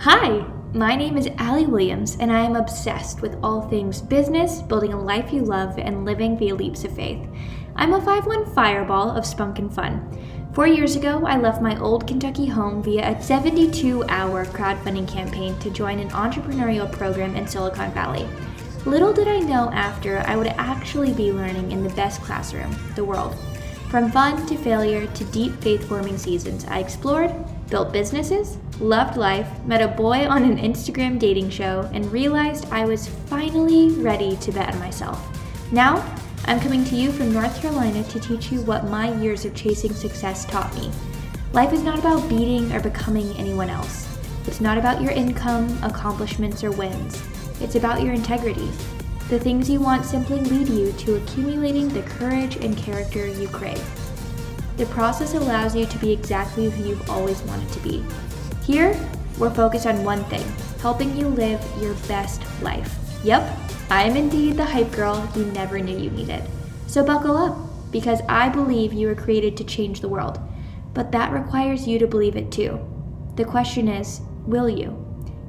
Hi, my name is Allee Williams, and I am obsessed with all things business, building a life you love, and living via leaps of faith. I'm a 5'1 fireball of spunk and fun. Four years ago, I left my old Kentucky home via a 72 hour crowdfunding campaign to join an entrepreneurial program in Silicon Valley. Little did I know after I would actually be learning in the best classroom, the world. From fun to failure to deep faith forming seasons, I explored, built businesses, loved life, met a boy on an Instagram dating show, and realized I was finally ready to bet on myself. Now, I'm coming to you from North Carolina to teach you what my years of chasing success taught me. Life is not about beating or becoming anyone else. It's not about your income, accomplishments, or wins. It's about your integrity. The things you want simply lead you to accumulating the courage and character you crave. The process allows you to be exactly who you've always wanted to be. Here, we're focused on one thing helping you live your best life. Yep, I am indeed the hype girl you never knew you needed. So buckle up, because I believe you were created to change the world. But that requires you to believe it too. The question is, will you?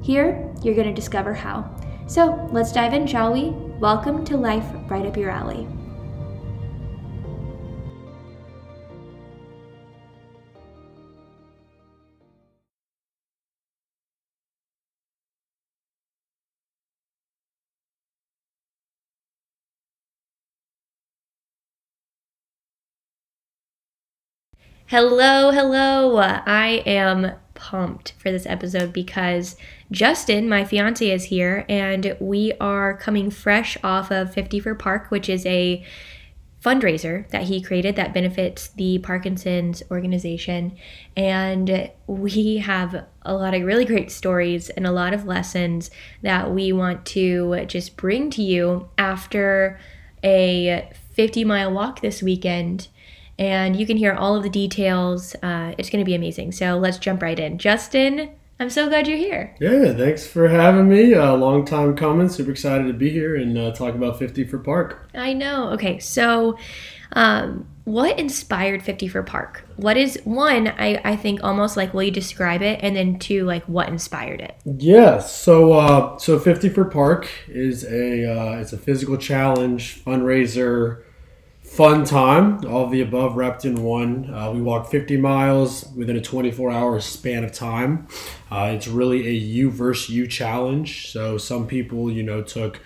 Here, you're going to discover how. So let's dive in, shall we? Welcome to Life Right Up Your Allee. Hello, hello. I am pumped for this episode because Justin, my fiance, is here and we are coming fresh off of 50 for Park, which is a fundraiser that he created that benefits the Parkinson's organization. And we have a lot of really great stories and a lot of lessons that we want to just bring to you after a 50 mile walk this weekend and you can hear all of the details. Uh, it's going to be amazing. So let's jump right in. Justin, I'm so glad you're here. Yeah, thanks for having me. A uh, long time coming. Super excited to be here and uh, talk about 50 for Park. I know. Okay, so um, what inspired 50 for Park? What is one? I, I think almost like will you describe it, and then two, like what inspired it? Yeah. So uh, so 50 for Park is a uh, it's a physical challenge fundraiser fun time. All of the above wrapped in one. Uh, we walked 50 miles within a 24 hour span of time. Uh, it's really a you versus you challenge. So some people, you know, took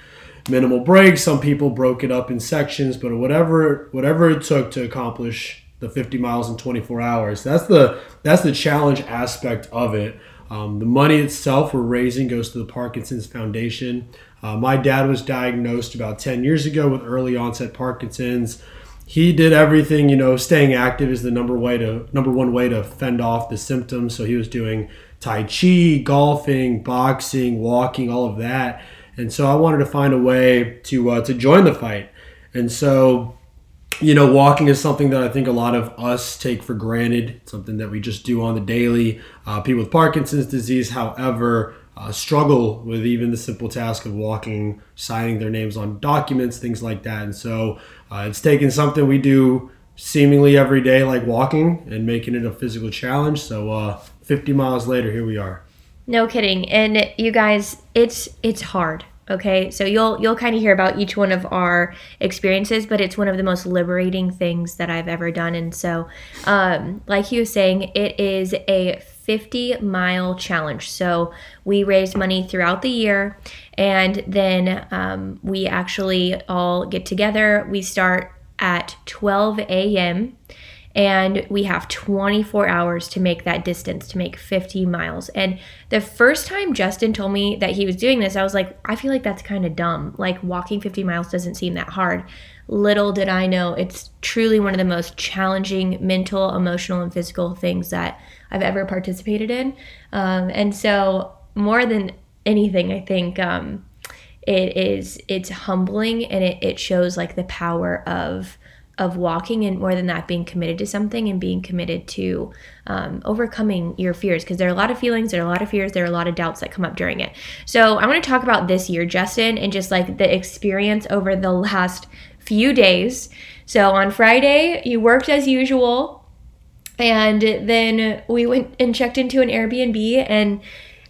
minimal breaks. Some people broke it up in sections, but whatever whatever it took to accomplish the 50 miles in 24 hours. That's the that's the challenge aspect of it. Um, the money itself we're raising goes to the Parkinson's Foundation. Uh, my dad was diagnosed about 10 years ago with early onset Parkinson's. He did everything you know staying active is the number way to number one way to fend off the symptoms. So he was doing tai chi golfing boxing walking all of that. And so i wanted to find a way to uh, to join the fight. And so you know walking is something that i think a lot of us take for granted something that we just do on the daily uh, people with parkinson's disease however uh, struggle with even the simple task of walking, signing their names on documents, things like that. And so uh, it's taken something we do seemingly every day, like walking, and making it a physical challenge. So uh, 50 miles later, here we are. No kidding. And you guys, it's it's hard. Okay, so you'll you'll kind of hear about each one of our experiences, but it's one of the most liberating things that I've ever done. And so, um, like he was saying, it is a 50 mile challenge. So we raise money throughout the year, and then um, we actually all get together. We start at 12 a.m. And we have 24 hours to make that distance, to make 50 miles. And the first time Justin told me that he was doing this, I was like, I feel like that's kind of dumb. Like walking 50 miles doesn't seem that hard. Little did I know, it's truly one of the most challenging mental, emotional, and physical things that I've ever participated in. Um, and so, more than anything, I think um, it is it's humbling and it, it shows like the power of of walking and more than that being committed to something and being committed to um, overcoming your fears. Because there are a lot of feelings there are a lot of fears there are a lot of doubts that come up during it. So i want to talk about this year justin and just like the experience over the last few days. So on friday you worked as usual and then we went and checked into an Airbnb and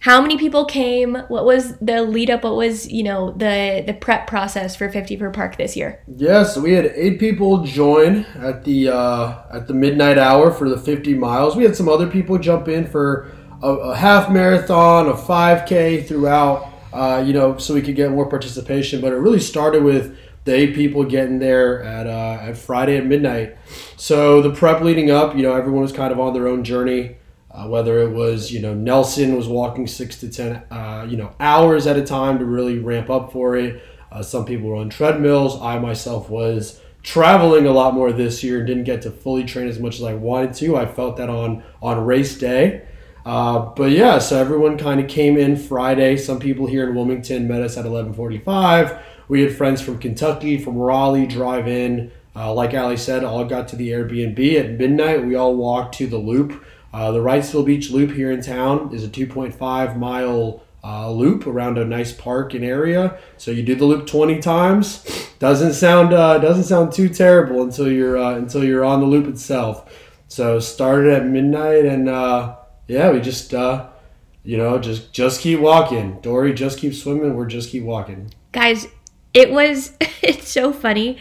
how many people came? What was the lead up? What was you know the the prep process for 50 for Park this year? Yeah, so we had eight people join at the uh, at the midnight hour for the 50 miles. We had some other people jump in for a, a half marathon, a 5K throughout. Uh, you know, so we could get more participation. But it really started with the eight people getting there at uh, at Friday at midnight. So the prep leading up, you know, everyone was kind of on their own journey. Uh, whether it was, you know, Nelson was walking six to ten, uh, you know, hours at a time to really ramp up for it. Uh, some people were on treadmills. I myself was traveling a lot more this year and didn't get to fully train as much as I wanted to. I felt that on on race day. Uh, but yeah, so everyone kind of came in Friday. Some people here in Wilmington met us at 11:45. We had friends from Kentucky, from Raleigh, drive in. Uh, like Allee said, all got to the Airbnb at midnight. We all walked to the Loop. Uh, the Wrightsville Beach Loop here in town is a 2.5 mile uh, loop around a nice park and area. So you do the loop 20 times. Doesn't sound uh, doesn't sound too terrible until you're uh, until you're on the loop itself. So started at midnight and uh, yeah, we just you know just just keep walking. Dory just keep swimming. We're just keep walking. Guys, it was it's so funny.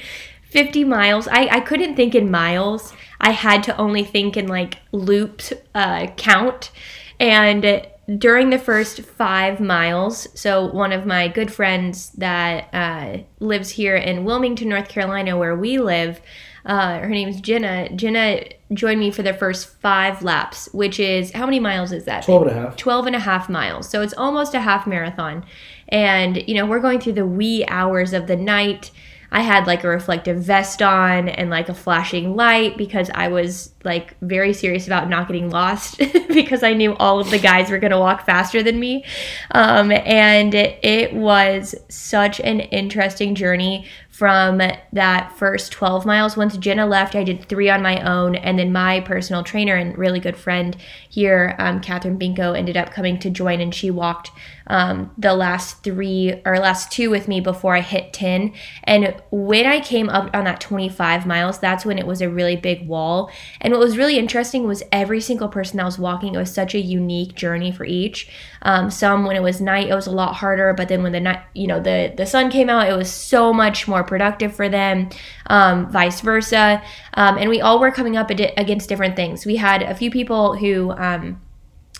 50 miles. I, I couldn't think in miles. I had to only think in like loops uh, count. And during the first five miles, so one of my good friends that uh, lives here in Wilmington, North Carolina, where we live, uh, her name is Jenna. Jenna joined me for the first five laps, which is how many miles is that? 12 and a half. 12 and a half miles. So it's almost a half marathon. And, you know, we're going through the wee hours of the night. I had like a reflective vest on and like a flashing light because I was like very serious about not getting lost because I knew all of the guys were going to walk faster than me. Um, and it, was such an interesting journey from that first 12 miles. Once Jenna left, I did three on my own. And then my personal trainer and really good friend here, um, Catherine Binko, ended up coming to join and she walked um, the last three or last two with me before I hit 10. And when I came up on that 25 miles, that's when it was a really big wall. And what was really interesting was every single person that was walking, it was such a unique journey for each. Um, some when it was night, it was a lot harder, but then when the night, you know, the the sun came out, it was so much more productive for them. Um, vice versa, um, and we all were coming up against different things. We had a few people who, um,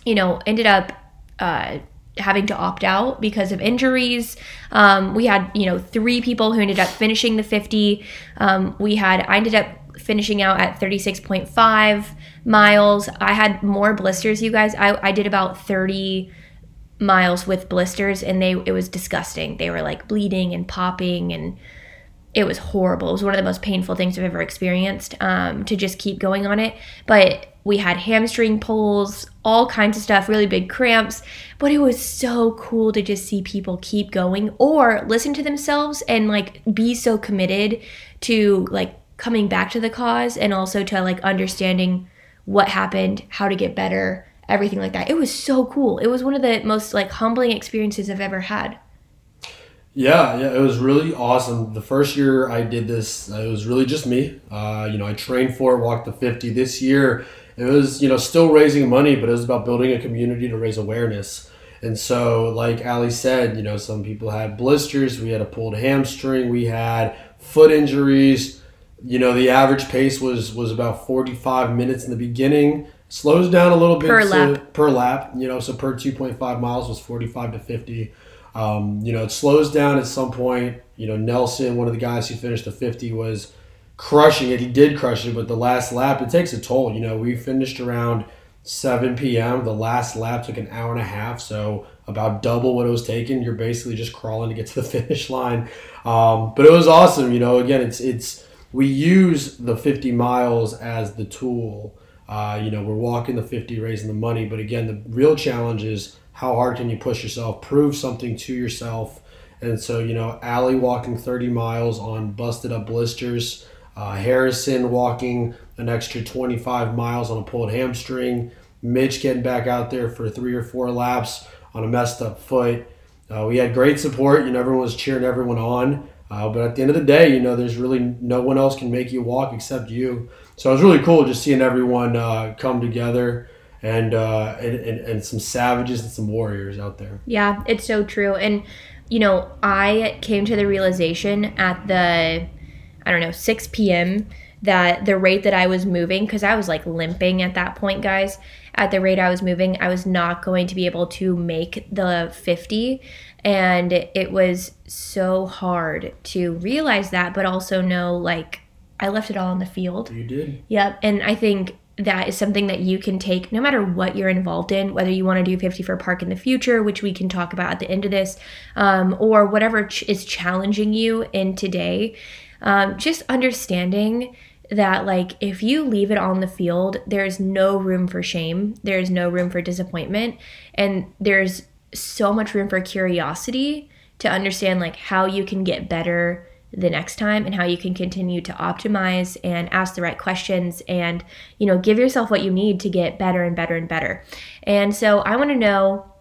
you know, ended up. Uh, having to opt out because of injuries. Um, we had, you know, three people who ended up finishing the 50. Um, we had, I ended up finishing out at 36.5 miles. I had more blisters, you guys. I, I did about 30 miles with blisters and they it was disgusting. They were like bleeding and popping and it was horrible. It was one of the most painful things I've ever experienced um, to just keep going on it. But we had hamstring pulls, all kinds of stuff, really big cramps. But it was so cool to just see people keep going or listen to themselves and like be so committed to like coming back to the cause and also to like understanding what happened, how to get better, everything like that. It was so cool. It was one of the most like humbling experiences I've ever had. Yeah, yeah, it was really awesome. The first year I did this, it was really just me. Uh, you know, I trained for it, walked the 50. This year, it was, you know, still raising money, but it was about building a community to raise awareness. And so, like Allee said, you know, some people had blisters, we had a pulled hamstring, we had foot injuries. You know, the average pace was was about 45 minutes in the beginning. Slows down a little bit Per to- lap. per lap, you know, so per 2.5 miles was 45 to 50. Um, you know, it slows down at some point. You know, Nelson, one of the guys who finished the 50, was crushing it. He did crush it, but the last lap, it takes a toll. You know, we finished around 7 p.m. The last lap took an hour and a half, so about double what it was taking. You're basically just crawling to get to the finish line. Um, but it was awesome. You know, again, it's it's we use the 50 miles as the tool. Uh, you know, we're walking the 50, raising the money. But again, the real challenge is how hard can you push yourself, prove something to yourself. And so, you know, Allee walking 30 miles on busted up blisters, uh, Harrison walking an extra 25 miles on a pulled hamstring, Mitch getting back out there for three or four laps on a messed up foot. Uh, we had great support. You know, everyone was cheering everyone on. Uh, but at the end of the day, you know, there's really no one else can make you walk except you. So it was really cool just seeing everyone uh, come together and, uh, and, and and some savages and some warriors out there. Yeah, it's so true. And you know, I came to the realization at the I don't know 6 p.m. that the rate that I was moving because I was like limping at that point, guys. At the rate I was moving, I was not going to be able to make the 50 and it was so hard to realize that but also know like I left it all on the field. You did. Yep. And I think that is something that you can take no matter what you're involved in, whether you want to do 50 for park in the future, which we can talk about at the end of this, um, or whatever ch- is challenging you in today. Um, just understanding that, like, if you leave it on the field, there's no room for shame, there's no room for disappointment, and there's so much room for curiosity to understand, like, how you can get better the next time and how you can continue to optimize and ask the right questions and you know give yourself what you need to get better and better and better. And so i want to know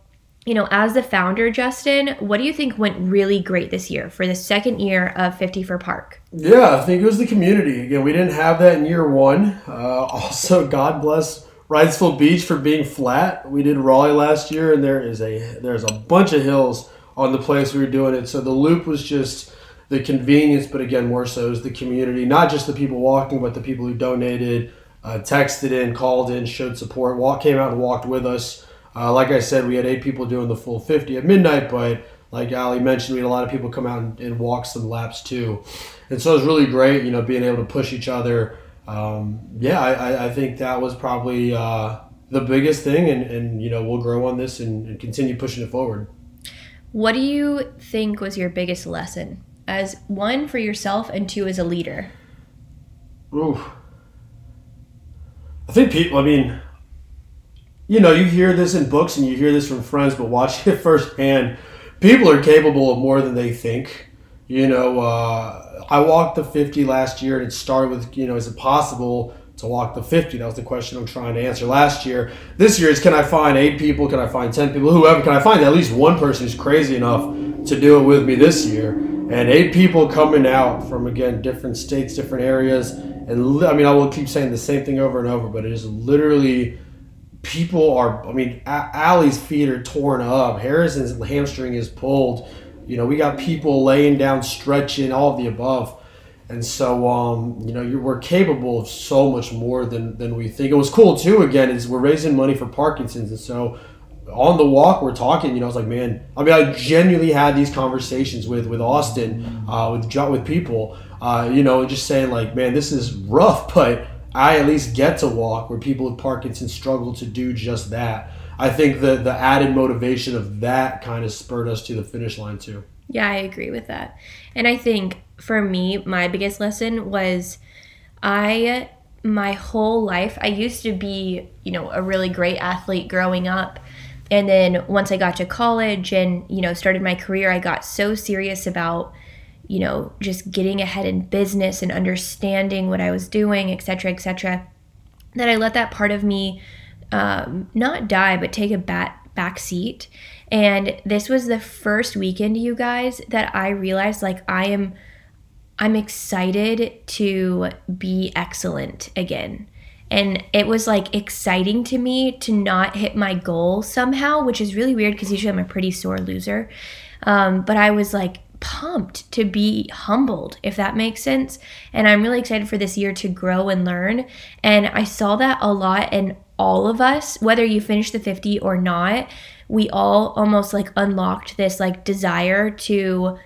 you know as the founder justin what do you think went really great this year for the second year of 50 for park yeah i think it was the community again we didn't have that in year one uh, also god bless Wrightsville Beach for being flat. We did Raleigh last year, and there is a there's a bunch of hills on the place we were doing it. So the loop was just the convenience, but again, more so is the community, not just the people walking, but the people who donated, uh, texted in, called in, showed support, walk, came out and walked with us. Uh, like I said, we had eight people doing the full 50 at midnight, but like Allee mentioned, we had a lot of people come out and, and walk some laps too. And so it was really great, you know, being able to push each other. Um, yeah, I, I think that was probably uh, the biggest thing, and, and, you know, we'll grow on this and, and continue pushing it forward. What do you think was your biggest lesson as one for yourself and two as a leader? Ooh. I think people, I mean, you know, you hear this in books and you hear this from friends, but watching it firsthand, people are capable of more than they think. You know, uh, I walked the 50 last year and it started with, you know, is it possible to walk the 50? That was the question I'm trying to answer last year. This year is can I find eight people? Can I find 10 people? Whoever, can I find at least one person who's crazy enough to do it with me this year? and eight people coming out from again different states, different areas, and I mean I will keep saying the same thing over and over, but it is literally people are. I mean, Allee's feet are torn up, Harrison's hamstring is pulled. You know, we got people laying down, stretching, all of the above. And so, um, you know, you're, we're capable of so much more than, than we think. It was cool too. Again, is we're raising money for Parkinson's, and so on the walk we're talking you know i was like man i mean i genuinely had these conversations with with austin uh, with with people uh, you know just saying like man this is rough but i at least get to walk where people with parkinson's struggle to do just that. I think the the added motivation of that kind of spurred us to the finish line too. Yeah i agree with that. And i think for me my biggest lesson was i my whole life i used to be you know a really great athlete growing up. And then once I got to college and, you know, started my career, I got so serious about, you know, just getting ahead in business and understanding what I was doing, et cetera, et cetera, that I let that part of me um, not die, but take a back, back seat. And this was the first weekend, you guys, that I realized like I am. I'm excited to be excellent again. And it was like exciting to me to not hit my goal somehow, which is really weird because usually I'm a pretty sore loser. Um, but I was like pumped to be humbled, if that makes sense. And I'm really excited for this year to grow and learn. And I saw that a lot in all of us, whether you finish the 50 or not, we all almost like unlocked this like desire to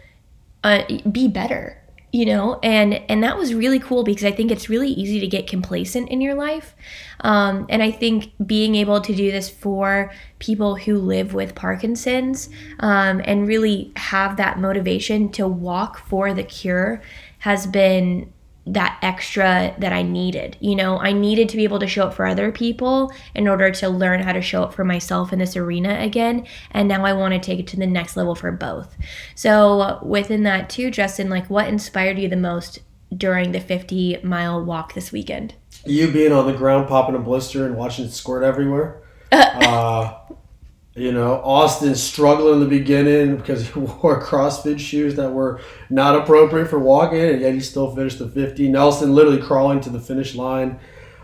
uh, be better you know and and that was really cool because i think it's really easy to get complacent in your life. Um, and i think being able to do this for people who live with parkinson's um, and really have that motivation to walk for the cure has been that extra that I needed. You know, I needed to be able to show up for other people in order to learn how to show up for myself in this arena again. And now I want to take it to the next level for both. So, within that, too, Justin, like what inspired you the most during the 50 mile walk this weekend? You being on the ground, popping a blister, and watching it squirt everywhere. uh, you know, Austin struggled in the beginning because he wore CrossFit shoes that were not appropriate for walking, and yet he still finished the 50. Nelson literally crawling to the finish line.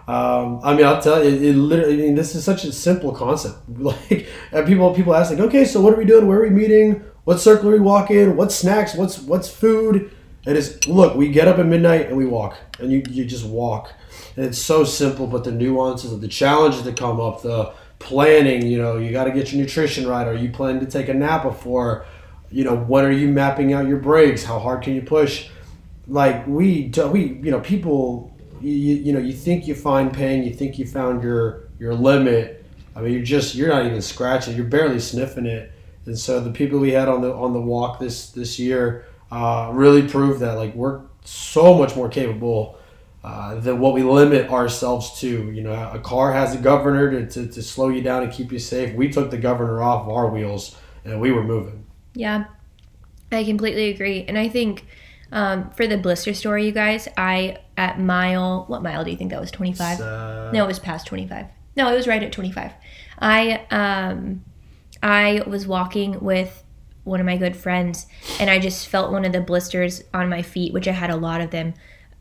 Um, I mean, I'll tell you, it, literally. I mean, this is such a simple concept. Like, and people people ask, like, okay, so what are we doing? Where are we meeting? What circle are we walking? What snacks? What's what's food? It is look, we get up at midnight and we walk, and you you just walk. And it's so simple, but the nuances of the challenges that come up, the planning. You know, you got to get your nutrition right. Are you planning to take a nap before? You know, when are you mapping out your breaks? How hard can you push? Like we we you know people you, you know you think you find pain you think you found your your limit i mean you're just you're not even scratching you're barely sniffing it and so the people we had on the on the walk this this year uh, really proved that like we're so much more capable uh, than what we limit ourselves to you know a car has a governor to, to, to slow you down and keep you safe we took the governor off our wheels and we were moving yeah i completely agree and i think um, for the blister story, you guys, I at mile, what mile do you think that was? 25? Uh, no, it was past 25. No, it was right at 25. I um, I was walking with one of my good friends, and I just felt one of the blisters on my feet, which I had a lot of them,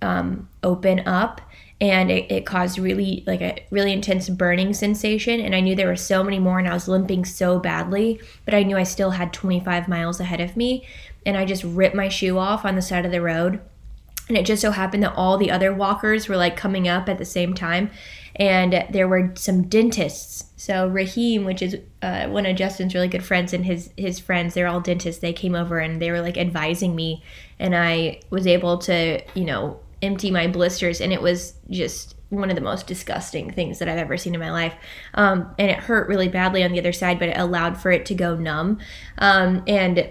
um, open up, and it, it caused really like a really intense burning sensation. And I knew there were so many more, and I was limping so badly, but I knew I still had 25 miles ahead of me and I just ripped my shoe off on the side of the road. And it just so happened that all the other walkers were like coming up at the same time. And there were some dentists. So Raheem, which is uh, one of Justin's really good friends, and his his friends, they're all dentists. They came over and they were like advising me, and I was able to, you know, empty my blisters, and it was just one of the most disgusting things that I've ever seen in my life. Um, and it hurt really badly on the other side, but it allowed for it to go numb. Um, and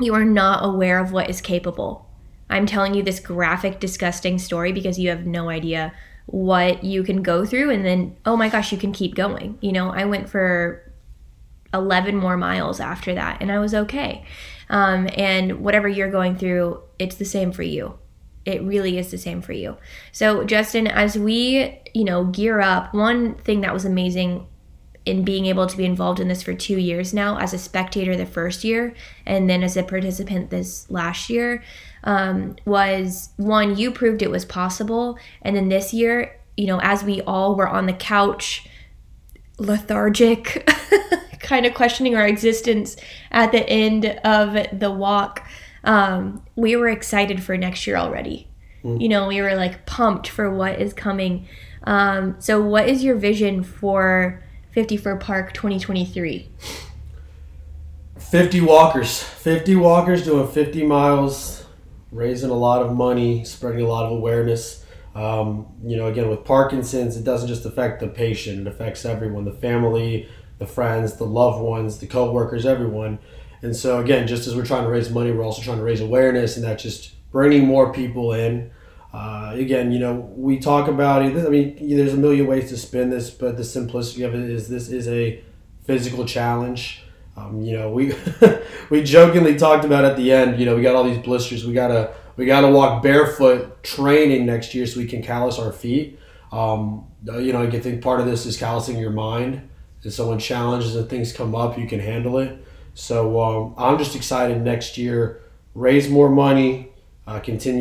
you are not aware of what is capable. I'm telling you this graphic, disgusting story because you have no idea what you can go through. And then, oh my gosh, you can keep going. You know, I went for 11 more miles after that and I was okay. Um, and whatever you're going through, it's the same for you. It really is the same for you. So, Justin, as we, you know, gear up, one thing that was amazing in being able to be involved in this for two years now as a spectator the first year and then as a participant this last year um, was one you proved it was possible and then this year you know as we all were on the couch lethargic kind of questioning our existence at the end of the walk um, we were excited for next year already mm. you know we were like pumped for what is coming um, so what is your vision for 50 for Park 2023? 50 walkers. 50 walkers doing 50 miles, raising a lot of money, spreading a lot of awareness. Um, you know, again, with Parkinson's, it doesn't just affect the patient, it affects everyone the family, the friends, the loved ones, the co workers, everyone. And so, again, just as we're trying to raise money, we're also trying to raise awareness, and that's just bringing more people in. Uh, again, you know, we talk about it. I mean, there's a million ways to spin this, but the simplicity of it is this is a physical challenge. Um, you know, we we jokingly talked about at the end. You know, we got all these blisters. We gotta we gotta walk barefoot training next year so we can callus our feet. Um, uh, you know, I think part of this is callousing your mind. And so when challenges and things come up, you can handle it. So um, I'm just excited next year, raise more money, uh, continue